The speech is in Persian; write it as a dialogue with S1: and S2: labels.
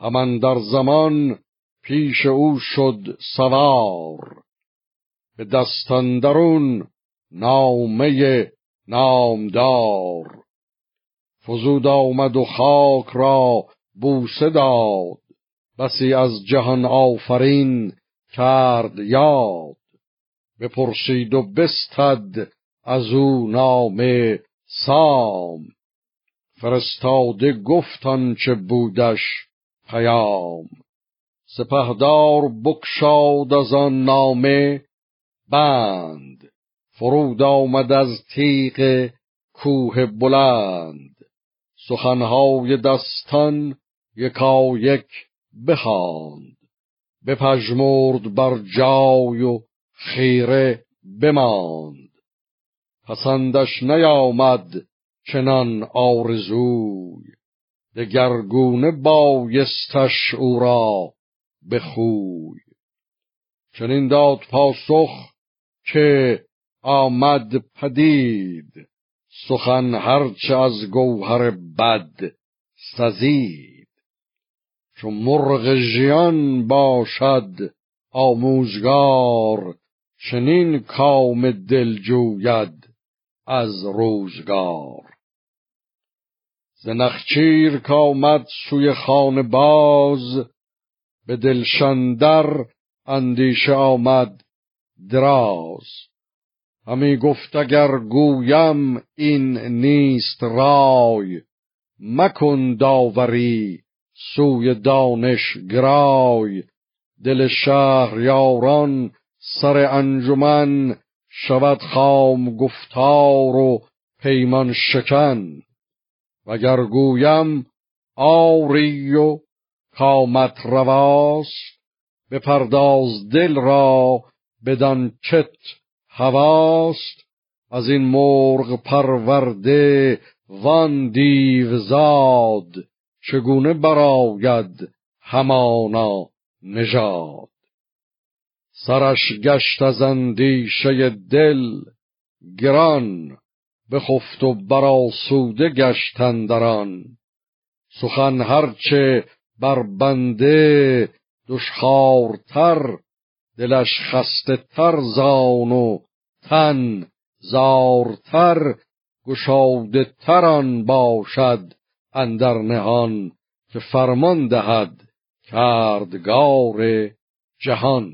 S1: همان در زمان پیش او شد سوار. به دستندرون نامه نامدار. فزود آمد و خاک را بوسه داد. بسی از جهان آفرین کرد یاد. بپرسید و بستد از او نامه سام. فرستاده گفتان چه بودش پیام. سپهدار بکشاد از آن نامه بند. فرود آمد از تیغ کوه بلند. سخنهای دستان یکا یک بخواند. بپژمرد بر جای و خیره بماند. پسندش نیامد چنان آرزوی. دگرگونه بایستش او را به خوی چنین داد پاسخ که آمد پدید سخن هرچه از گوهر بد سزید. چون مرغ ژیان باشد آموزگار چنین کام دل جوید از روزگار. ز نخچیر کامد سوی خانه باز به دلشندر اندیشه آمد دراز. همی گفت اگر گویم این نیست رای مکن داوری سوی دانش گرای. دل شهر یاران سر انجمن شود خام گفتار و پیمان شکن. وگر گویم آری و کامت رواست بپرداز دل را بدان چت هواست. از این مرغ پرورده وان دیو زاد چگونه براید همانا نژاد. سرش گشت از اندیشه دل گران بخفت و براسوده گشتندران سخن هرچه بر بنده دشخارتر دلش خسته تر زان و تن زارتر گشاده تران باشد اندر نهان که فرمان دهد کردگار جهان.